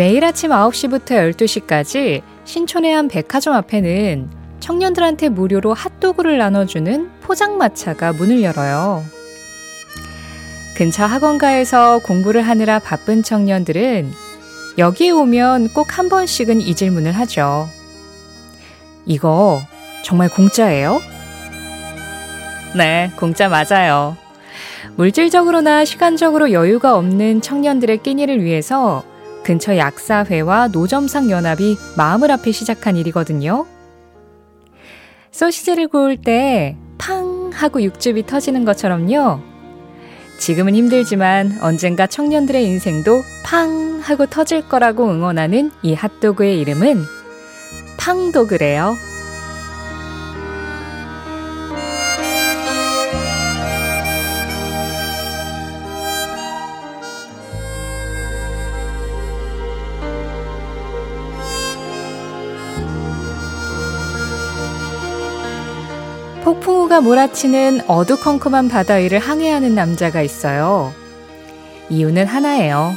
매일 아침 9시부터 12시까지 신촌의 한 백화점 앞에는 청년들한테 무료로 핫도그를 나눠주는 포장마차가 문을 열어요. 근처 학원가에서 공부를 하느라 바쁜 청년들은 여기에 오면 꼭 한 번씩은 이 질문을 하죠. 이거 정말 공짜예요? 네, 공짜 맞아요. 물질적으로나 시간적으로 여유가 없는 청년들의 끼니를 위해서 근처 약사회와 노점상 연합이 마음을 앞에 시작한 일이거든요. 소시지를 구울 때 팡 하고 육즙이 터지는 것처럼요. 지금은 힘들지만 언젠가 청년들의 인생도 팡 하고 터질 거라고 응원하는 이 핫도그의 이름은 팡도그래요. 폭풍우가 몰아치는 어두컴컴한 바다 위를 항해하는 남자가 있어요. 이유는 하나예요.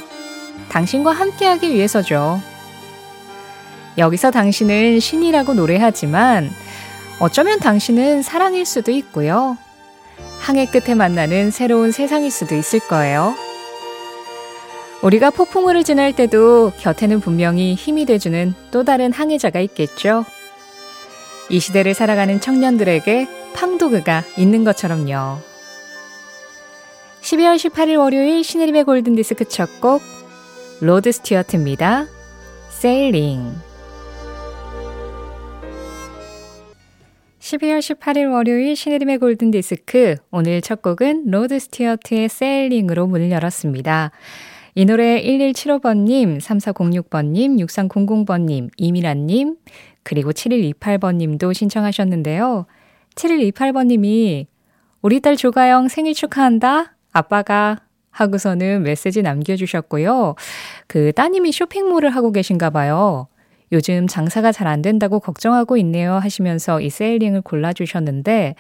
당신과 함께하기 위해서죠. 여기서 당신은 신이라고 노래하지만 어쩌면 당신은 사랑일 수도 있고요. 항해 끝에 만나는 새로운 세상일 수도 있을 거예요. 우리가 폭풍우를 지날 때도 곁에는 분명히 힘이 돼주는 또 다른 항해자가 있겠죠. 이 시대를 살아가는 청년들에게 팡도그가 있는 것처럼요. 12월 18일 월요일 신혜림의 골든디스크 첫 곡 로드 스튜어트입니다. Sailing 12월 18일 월요일 신혜림의 골든디스크 오늘 첫 곡은 로드 스튜어트의 Sailing으로 문을 열었습니다. 이 노래 1175번님, 3406번님, 6300번님, 이미란님, 그리고 7128번님도 신청하셨는데요. 7128번님이 우리 딸 조가영 생일 축하한다. 아빠가 하고서는 메시지 남겨주셨고요. 그 따님이 쇼핑몰을 하고 계신가 봐요. 요즘 장사가 잘 안 된다고 걱정하고 있네요 하시면서 이 세일링을 골라주셨는데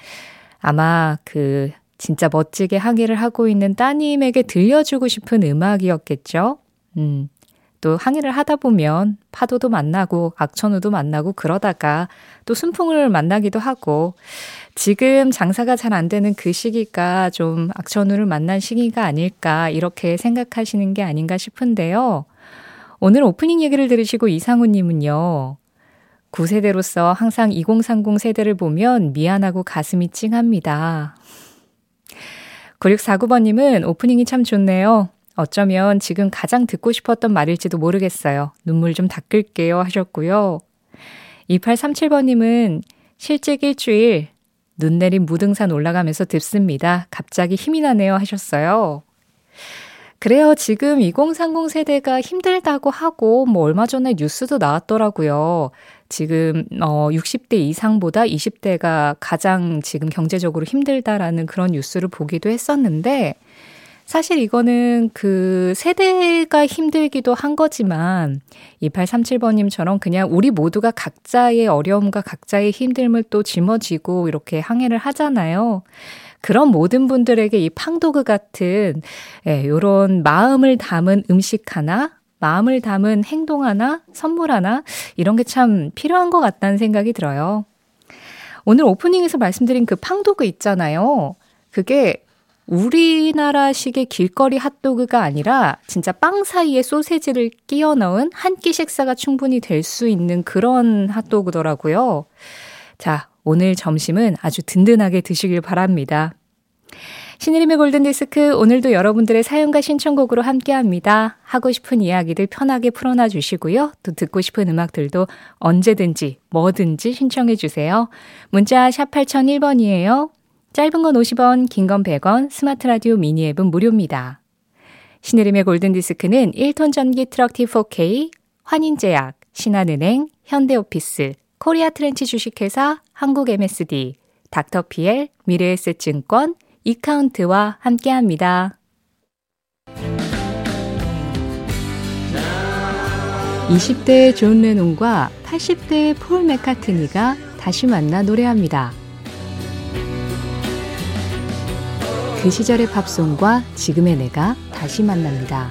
아마 그 진짜 멋지게 항해를 하고 있는 따님에게 들려주고 싶은 음악이었겠죠? 음, 또 항해를 하다 보면 파도도 만나고 악천후도 만나고 그러다가 또 순풍을 만나기도 하고 지금 장사가 잘 안 되는 그 시기가 좀 악천후를 만난 시기가 아닐까 이렇게 생각하시는 게 아닌가 싶은데요. 오늘 오프닝 얘기를 들으시고 이상우님은요. 9세대로서 항상 2030 세대를 보면 미안하고 가슴이 찡합니다. 9649번님은 오프닝이 참 좋네요. 어쩌면 지금 가장 듣고 싶었던 말일지도 모르겠어요. 눈물 좀 닦을게요 하셨고요. 2837번님은 실직 일주일 눈 내린 무등산 올라가면서 듣습니다. 갑자기 힘이 나네요 하셨어요. 그래요. 지금 2030 세대가 힘들다고 하고, 뭐, 얼마 전에 뉴스도 나왔더라고요. 지금, 어, 60대 이상보다 20대가 가장 지금 경제적으로 힘들다라는 그런 뉴스를 보기도 했었는데, 사실 이거는 그 세대가 힘들기도 한 거지만 2837번님처럼 그냥 우리 모두가 각자의 어려움과 각자의 힘듦을 또 짊어지고 이렇게 항해를 하잖아요. 그런 모든 분들에게 이 팡도그 같은 예, 요런 마음을 담은 음식 하나, 마음을 담은 행동 하나, 선물 하나 이런 게 참 필요한 것 같다는 생각이 들어요. 오늘 오프닝에서 말씀드린 그 팡도그 있잖아요. 그게 우리나라식의 길거리 핫도그가 아니라 진짜 빵 사이에 소세지를 끼워 넣은 한 끼 식사가 충분히 될 수 있는 그런 핫도그더라고요. 자, 오늘 점심은 아주 든든하게 드시길 바랍니다. 신의림의 골든디스크 오늘도 여러분들의 사연과 신청곡으로 함께합니다. 하고 싶은 이야기들 편하게 풀어놔 주시고요. 또 듣고 싶은 음악들도 언제든지 뭐든지 신청해 주세요. 문자 샵 8001번이에요. 짧은 건 50원, 긴 건 100원, 스마트 라디오 미니 앱은 무료입니다. 신혜림의 골든디스크는 1톤 전기 트럭 T4K, 환인제약, 신한은행, 현대오피스, 코리아 트렌치 주식회사, 한국 MSD, 닥터피엘, 미래에셋증권, 이카운트와 함께합니다. 20대의 존 레논과 80대의 폴 맥카트니가 다시 만나 노래합니다. 그 시절의 팝송과 지금의 내가 다시 만납니다.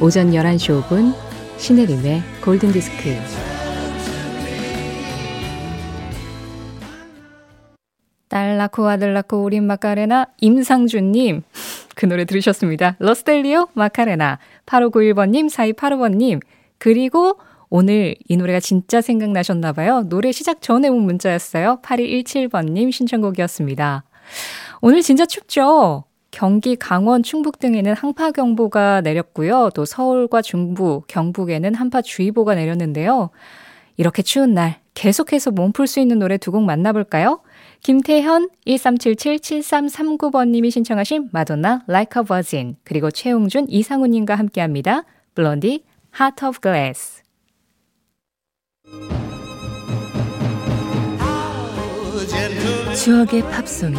오전 11시 5분 신혜림의 골든디스크 딸 낳고 아들 낳고 우린 마카레나 임상준님 그 노래 들으셨습니다. 러스텔리오 마카레나 8591번님 4285번님 그리고 오늘 이 노래가 진짜 생각나셨나 봐요. 노래 시작 전에 온 문자였어요. 8217번님 신청곡이었습니다. 오늘 진짜 춥죠? 경기, 강원, 충북 등에는 한파경보가 내렸고요. 또 서울과 중부, 경북에는 한파주의보가 내렸는데요. 이렇게 추운 날 계속해서 몸풀 수 있는 노래 두 곡 만나볼까요? 김태현 1377-7339번님이 신청하신 마돈나 Like a Virgin 그리고 최웅준 이상우님과 함께합니다. 블론디 Heart of Glass 추억의 팝송에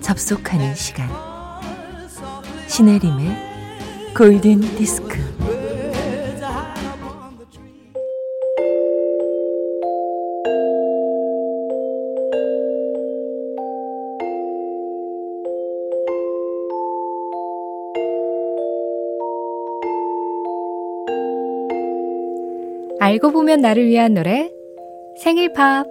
접속하는 시간. 신혜림의 골든 디스크 알고 보면 나를 위한 노래 생일 팝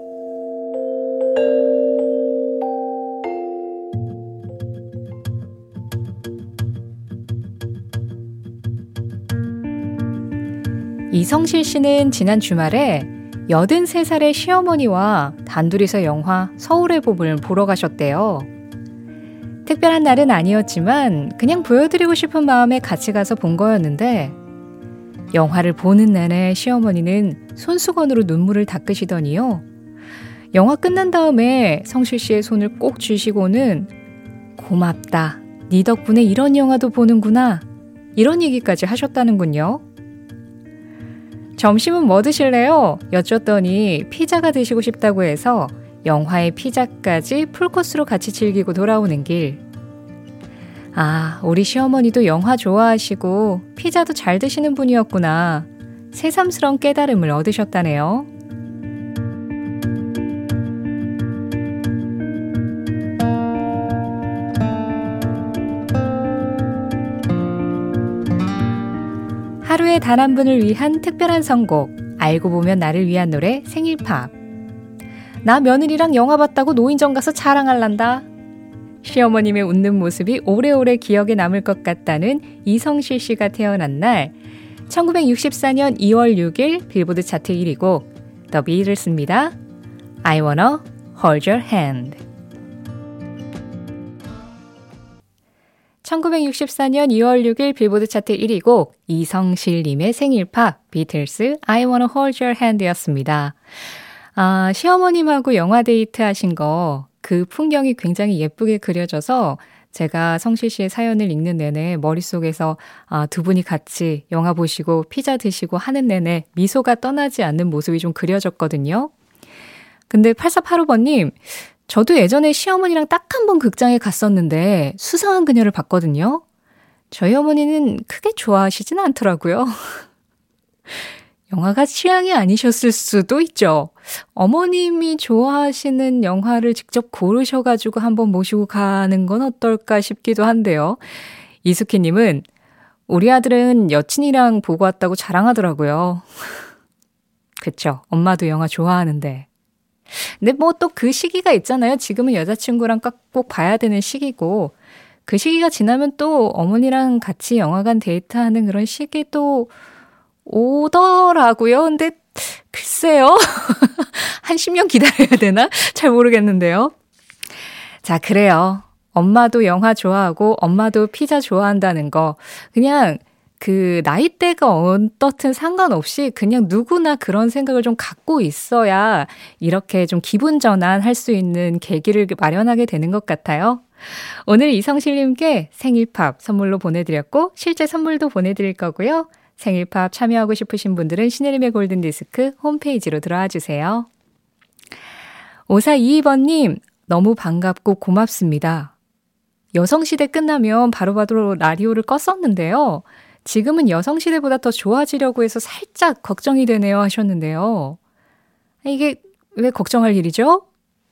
이성실 씨는 지난 주말에 83살의 시어머니와 단둘이서 영화 서울의 봄을 보러 가셨대요. 특별한 날은 아니었지만 그냥 보여드리고 싶은 마음에 같이 가서 본 거였는데 영화를 보는 내내 시어머니는 손수건으로 눈물을 닦으시더니요. 영화 끝난 다음에 성실 씨의 손을 꼭 쥐시고는 고맙다. 네 덕분에 이런 영화도 보는구나. 이런 얘기까지 하셨다는군요. 점심은 뭐 드실래요? 여쭸더니 피자가 드시고 싶다고 해서 영화의 피자까지 풀코스로 같이 즐기고 돌아오는 길. 아, 우리 시어머니도 영화 좋아하시고 피자도 잘 드시는 분이었구나. 새삼스러운 깨달음을 얻으셨다네요. 하루에 단 한 분을 위한 특별한 선곡. 알고 보면 나를 위한 노래 생일팝. 나 며느리랑 영화 봤다고 노인정 가서 자랑할란다. 시어머님의 웃는 모습이 오래오래 기억에 남을 것 같다는 이성실 씨가 태어난 날 1964년 2월 6일 빌보드 차트 1위곡 더 비틀스입니다. I wanna hold your hand. 1964년 2월 6일 빌보드 차트 1위 곡 이성실님의 생일팝 비틀스 I wanna hold your hand였습니다. 아, 시어머님하고 영화 데이트 하신 거 그 풍경이 굉장히 예쁘게 그려져서 제가 성실 씨의 사연을 읽는 내내 머릿속에서 아, 두 분이 같이 영화 보시고 피자 드시고 하는 내내 미소가 떠나지 않는 모습이 좀 그려졌거든요. 근데 8485번님, 저도 예전에 시어머니랑 딱 한 번 극장에 갔었는데 수상한 그녀를 봤거든요. 저희 어머니는 크게 좋아하시진 않더라고요. 영화가 취향이 아니셨을 수도 있죠. 어머님이 좋아하시는 영화를 직접 고르셔가지고 한번 모시고 가는 건 어떨까 싶기도 한데요. 이수키님은 우리 아들은 여친이랑 보고 왔다고 자랑하더라고요. 그쵸. 엄마도 영화 좋아하는데. 근데 뭐 또 그 시기가 있잖아요. 지금은 여자친구랑 꼭 봐야 되는 시기고, 그 시기가 지나면 또 어머니랑 같이 영화관 데이트하는 그런 시기도 오더라고요. 근데 글쎄요. 한 10년 기다려야 되나? 잘 모르겠는데요. 자, 그래요. 엄마도 영화 좋아하고 엄마도 피자 좋아한다는 거. 그냥 그 나이대가 어떻든 상관없이 그냥 누구나 그런 생각을 좀 갖고 있어야 이렇게 좀 기분 전환할 수 있는 계기를 마련하게 되는 것 같아요. 오늘 이성실님께 생일팝 선물로 보내드렸고 실제 선물도 보내드릴 거고요. 생일팝 참여하고 싶으신 분들은 신혜림의 골든디스크 홈페이지로 들어와 주세요. 5422번님, 너무 반갑고 고맙습니다. 여성시대 끝나면 바로 바로 라디오를 껐었는데요. 지금은 여성시대보다 더 좋아지려고 해서 살짝 걱정이 되네요 하셨는데요. 이게 왜 걱정할 일이죠?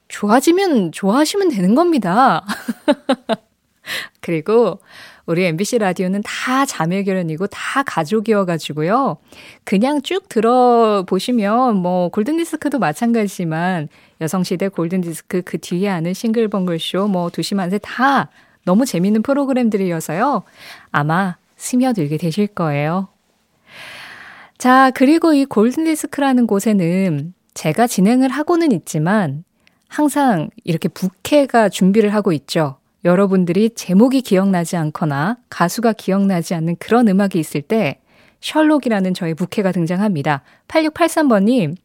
좋아지면 좋아하시면 되는 겁니다. 그리고 우리 MBC 라디오는 다 자매 결연이고 다 가족이어가지고요. 그냥 쭉 들어보시면 뭐 골든디스크도 마찬가지지만 여성시대 골든디스크 그 뒤에 하는 싱글벙글쇼 뭐 두시만세 다 너무 재밌는 프로그램들이어서요. 아마 스며들게 되실 거예요. 자, 그리고 이 골든디스크라는 곳에는 제가 진행을 하고는 있지만 항상 이렇게 부캐가 준비를 하고 있죠. 여러분들이 제목이 기억나지 않거나 가수가 기억나지 않는 그런 음악이 있을 때 셜록이라는 저의 부캐가 등장합니다. 8683번님,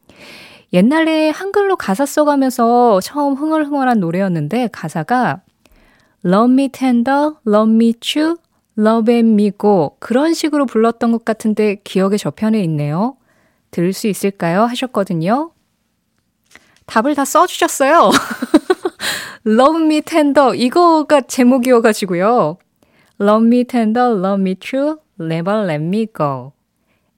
옛날에 한글로 가사 써가면서 처음 흥얼흥얼한 노래였는데 가사가 Love me tender, love me true, love and me go 그런 식으로 불렀던 것 같은데 기억에 저편에 있네요. 들을 수 있을까요? 하셨거든요. 답을 다 써주셨어요. Love Me Tender 이거가 제목이어가지고요. Love Me Tender, Love Me True, Never Let Me Go.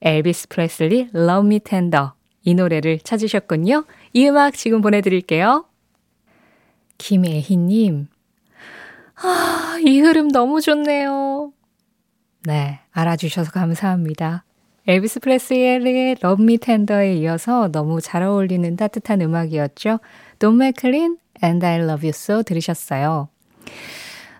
엘비스 프레슬리 Love Me Tender 이 노래를 찾으셨군요. 이 음악 지금 보내드릴게요. 김애희님, 아, 이 흐름 너무 좋네요. 네, 알아주셔서 감사합니다. 엘비스 프레스리의 Love Me Tender에 이어서 너무 잘 어울리는 따뜻한 음악이었죠. 돈 맥클린 And I Love You So 들으셨어요.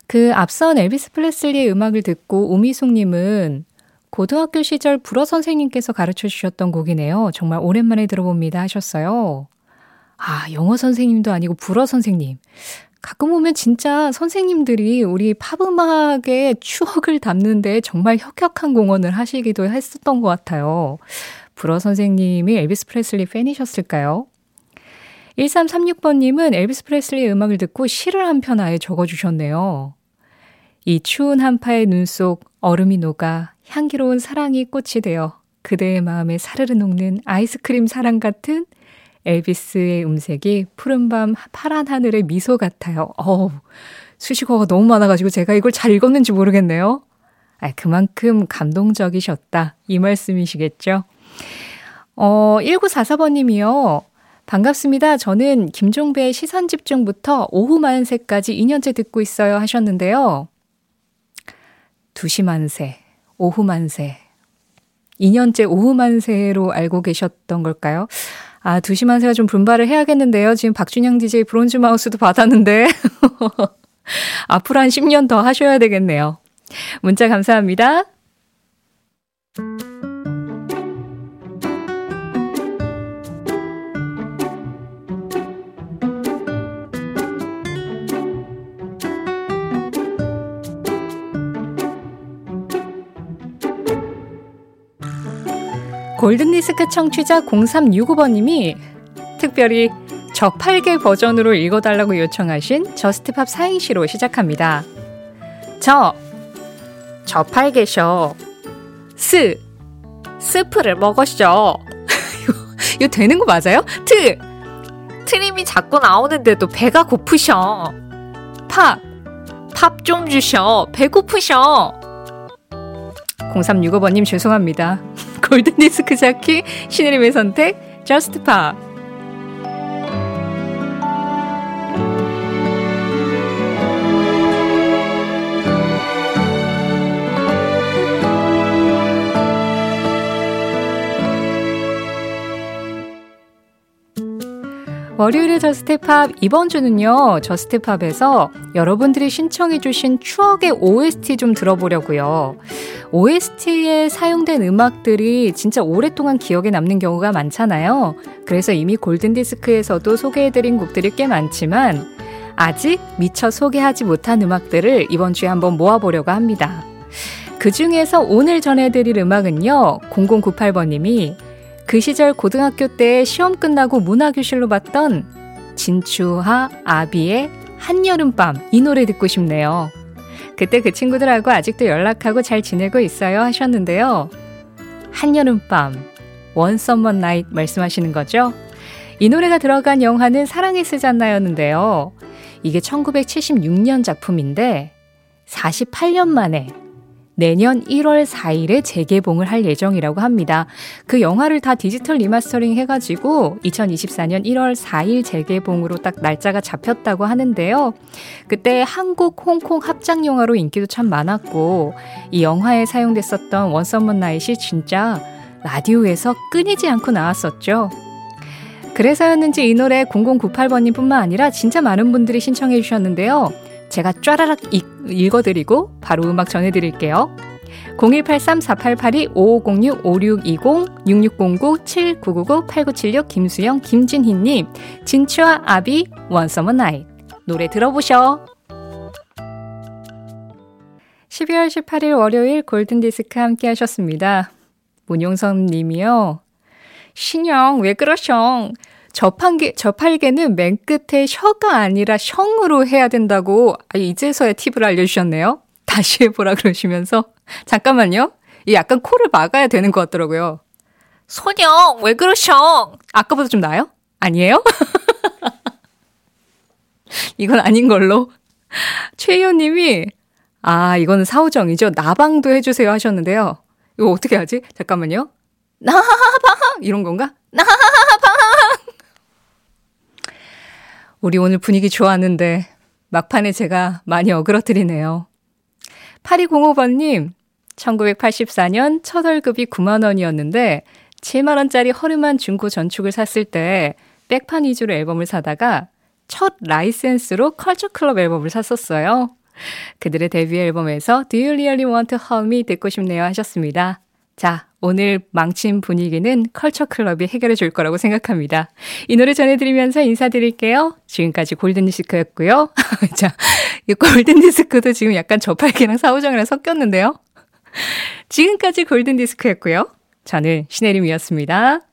그 앞선 엘비스 프레슬리의 음악을 듣고 오미숙님은 고등학교 시절 불어 선생님께서 가르쳐 주셨던 곡이네요. 정말 오랜만에 들어봅니다 하셨어요. 아, 영어 선생님도 아니고 불어 선생님. 가끔 보면 진짜 선생님들이 우리 팝음악의 추억을 담는데 정말 혁혁한 공헌을 하시기도 했었던 것 같아요. 불어 선생님이 엘비스 프레슬리 팬이셨을까요? 1336번님은 엘비스 프레슬리의 음악을 듣고 시를 한 편 아예 적어주셨네요. 이 추운 한파의 눈 속 얼음이 녹아 향기로운 사랑이 꽃이 되어 그대의 마음에 사르르 녹는 아이스크림 사랑 같은 엘비스의 음색이 푸른밤 파란 하늘의 미소 같아요. 어우, 수식어가 너무 많아가지고 제가 이걸 잘 읽었는지 모르겠네요. 아, 그만큼 감동적이셨다. 이 말씀이시겠죠? 어, 1944번님이요. 반갑습니다. 저는 김종배의 시선 집중부터 오후 만세까지 2년째 듣고 있어요 하셨는데요. 2시 만세, 오후 만세. 2년째 오후 만세로 알고 계셨던 걸까요? 아, 두시만세가 좀 분발을 해야겠는데요. 지금 박준영 DJ 브론즈 마우스도 받았는데. 앞으로 한 10년 더 하셔야 되겠네요. 문자 감사합니다. 골든디스크 청취자 0365번님이 특별히 저팔계 버전으로 읽어달라고 요청하신 Just Pop 사행시로 시작합니다. 저, 저팔계셔. 스, 스프를 먹었죠. 이거 되는 거 맞아요? 트, 트림이 자꾸 나오는데도 배가 고프셔. 팝, 팝 좀 주셔. 배고프셔. 0365번님 죄송합니다. 골든디스크 자키 신혜림의 선택 Just Pop 월요일의 Just Pop 이번 주는요. Just Pop에서 여러분들이 신청해 주신 추억의 OST 좀 들어보려고요. OST에 사용된 음악들이 진짜 오랫동안 기억에 남는 경우가 많잖아요. 그래서 이미 골든디스크에서도 소개해드린 곡들이 꽤 많지만 아직 미처 소개하지 못한 음악들을 이번 주에 한번 모아보려고 합니다. 그 중에서 오늘 전해드릴 음악은요. 0098번님이 그 시절 고등학교 때 시험 끝나고 문화교실로 봤던 진추하 아비의 한여름밤 이 노래 듣고 싶네요. 그때 그 친구들하고 아직도 연락하고 잘 지내고 있어요 하셨는데요. 한여름밤, One Summer Night 말씀하시는 거죠? 이 노래가 들어간 영화는 사랑의 스잔나였는데요. 이게 1976년 작품인데 48년 만에 내년 1월 4일에 재개봉을 할 예정이라고 합니다. 그 영화를 다 디지털 리마스터링 해가지고 2024년 1월 4일 재개봉으로 딱 날짜가 잡혔다고 하는데요. 그때 한국, 홍콩 합작 영화로 인기도 참 많았고 이 영화에 사용됐었던 원서먼 나잇이 진짜 라디오에서 끊이지 않고 나왔었죠. 그래서였는지 이 노래 0098번님 뿐만 아니라 진짜 많은 분들이 신청해 주셨는데요. 제가 쫘라락 읽어드리고 바로 음악 전해드릴게요. 0183-4882-5506-5620-6609-7999-8976 김수영 김진희님 진추와 아비 One Summer Night 노래 들어보셔 12월 18일 월요일 골든디스크 함께 하셨습니다. 문용선 님이요. 신영 왜 그러셔? 저팔계, 저팔계는 맨 끝에 셔가 아니라 셩으로 해야 된다고 아, 이제서야 팁을 알려주셨네요. 다시 해보라 그러시면서 잠깐만요. 이 약간 코를 막아야 되는 것 같더라고요. 소녀 왜 그러셔? 아까보다 좀 나아요? 아니에요? 이건 아닌 걸로. 최희연님이 아 이거는 사우정이죠. 나방도 해주세요 하셨는데요. 이거 어떻게 하지? 잠깐만요. 나방 이런 건가? 나방 우리 오늘 분위기 좋았는데 막판에 제가 많이 어그러뜨리네요. 8205번님, 1984년 첫 월급이 9만 원이었는데 7만 원짜리 허름한 중고 전축을 샀을 때 백판 위주로 앨범을 사다가 첫 라이센스로 컬처 클럽 앨범을 샀었어요. 그들의 데뷔 앨범에서 Do You Really Want to Hurt Me 듣고 싶네요 하셨습니다. 자, 오늘 망친 분위기는 컬처 클럽이 해결해 줄 거라고 생각합니다. 이 노래 전해드리면서 인사드릴게요. 지금까지 골든디스크였고요. 자, 이 골든디스크도 지금 약간 저팔계랑 사우정이랑 섞였는데요. 지금까지 골든디스크였고요. 저는 신혜림이었습니다.